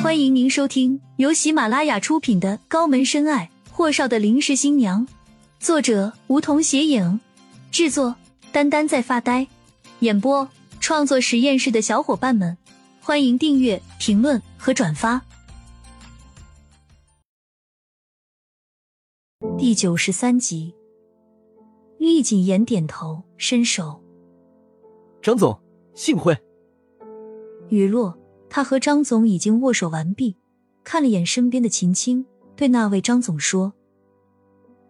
欢迎您收听由喜马拉雅出品的《高门深爱：霍少的临时新娘》，作者梧桐斜影，制作丹丹在发呆，演播创作实验室的小伙伴们，欢迎订阅、评论和转发。第九十三集，厉谨言点头，伸手。张总，幸会。雨落。他和张总已经握手完毕，看了眼身边的秦青，对那位张总说：“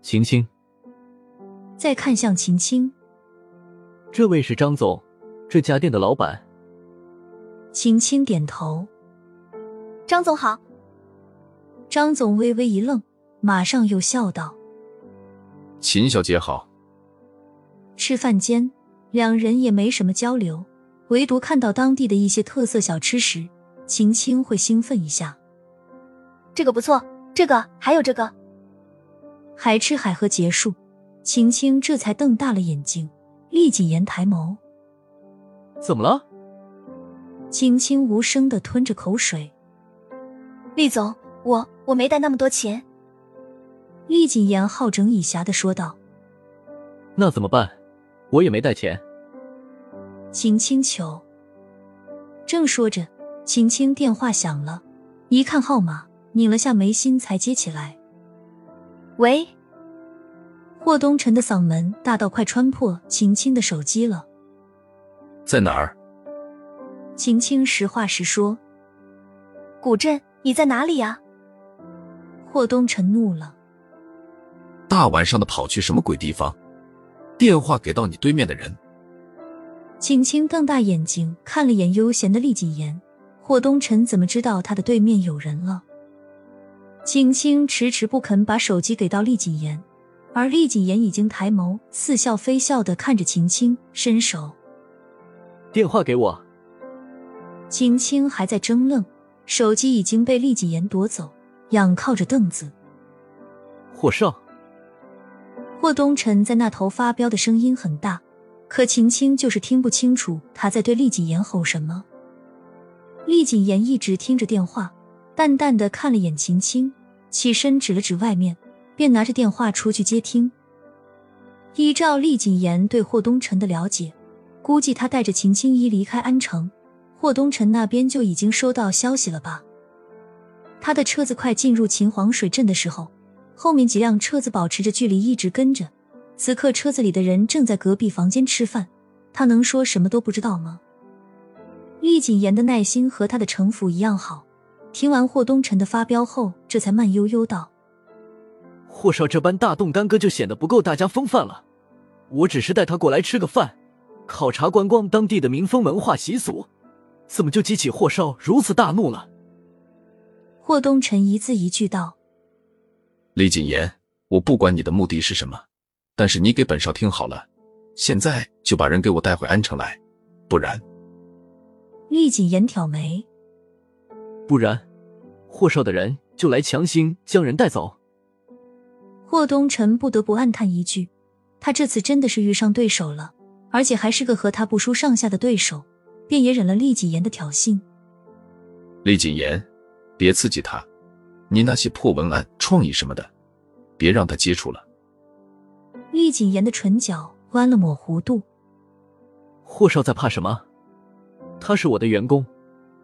秦青。”再看向秦青，这位是张总，这家店的老板。秦青点头：“张总好。”张总微微一愣，马上又笑道：“秦小姐好。”吃饭间，两人也没什么交流。唯独看到当地的一些特色小吃时，秦青会兴奋一下。这个不错，这个还有这个。海吃海喝结束，秦青这才瞪大了眼睛，厉谨言抬眸：“怎么了？”秦青无声的吞着口水。厉总，我我没带那么多钱。厉谨言好整以暇的说道：“那怎么办？我也没带钱。”秦青求，正说着，秦青电话响了，一看号码，拧了下眉心才接起来。喂，霍东辰的嗓门大到快穿破秦青的手机了。在哪儿？秦青实话实说。古镇，你在哪里呀？霍东辰怒了。大晚上的跑去什么鬼地方？电话给到你对面的人。秦青瞪大眼睛看了眼悠闲的厉谨言，霍东辰怎么知道他的对面有人了？秦青迟迟不肯把手机给到厉谨言，而厉谨言已经抬眸，似笑非笑的看着秦青，伸手，电话给我。秦青还在争愣，手机已经被厉谨言夺走，仰靠着凳子。霍少，霍东辰在那头发飙的声音很大。可秦青就是听不清楚他在对厉景言吼什么。厉景言一直听着电话，淡淡的看了眼秦青，起身指了指外面，便拿着电话出去接听。依照厉景言对霍东辰的了解，估计他带着秦青一离开安城，霍东辰那边就已经收到消息了吧？他的车子快进入秦皇水镇的时候，后面几辆车子保持着距离，一直跟着。此刻车子里的人正在隔壁房间吃饭，他能说什么都不知道吗？厉谨言的耐心和他的城府一样好，听完霍东辰的发飙后，这才慢悠悠道：“霍少这般大动干戈就显得不够大家风范了。我只是带他过来吃个饭，考察观光当地的民风文化习俗，怎么就激起霍少如此大怒了？”霍东辰一字一句道：“厉谨言，我不管你的目的是什么。”但是你给本少听好了，现在就把人给我带回安城来，不然。厉谨言挑眉，不然，霍少的人就来强行将人带走。霍东辰不得不暗叹一句：他这次真的是遇上对手了，而且还是个和他不输上下的对手，便也忍了厉谨言的挑衅。厉谨言，别刺激他，你那些破文案、创意什么的，别让他接触了。厉谨言的唇角弯了抹弧度。霍少在怕什么？他是我的员工，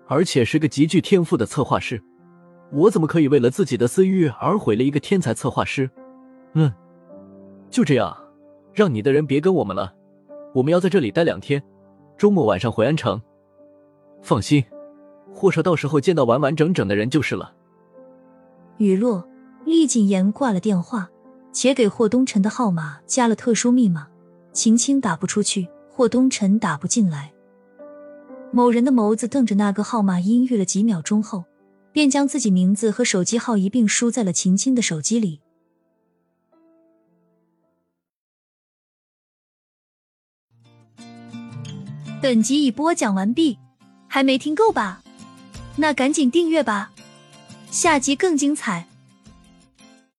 而且是个极具天赋的策划师，我怎么可以为了自己的私欲而毁了一个天才策划师？嗯，就这样，让你的人别跟我们了，我们要在这里待两天，周末晚上回安城。放心，霍少到时候见到完完整整的人就是了。雨落，厉谨言挂了电话。且给霍东辰的号码加了特殊密码，秦青打不出去，霍东辰打不进来。某人的眸子瞪着那个号码，阴郁了几秒钟后，便将自己名字和手机号一并输在了秦青的手机里。本集已播讲完毕，还没听够吧？那赶紧订阅吧，下集更精彩。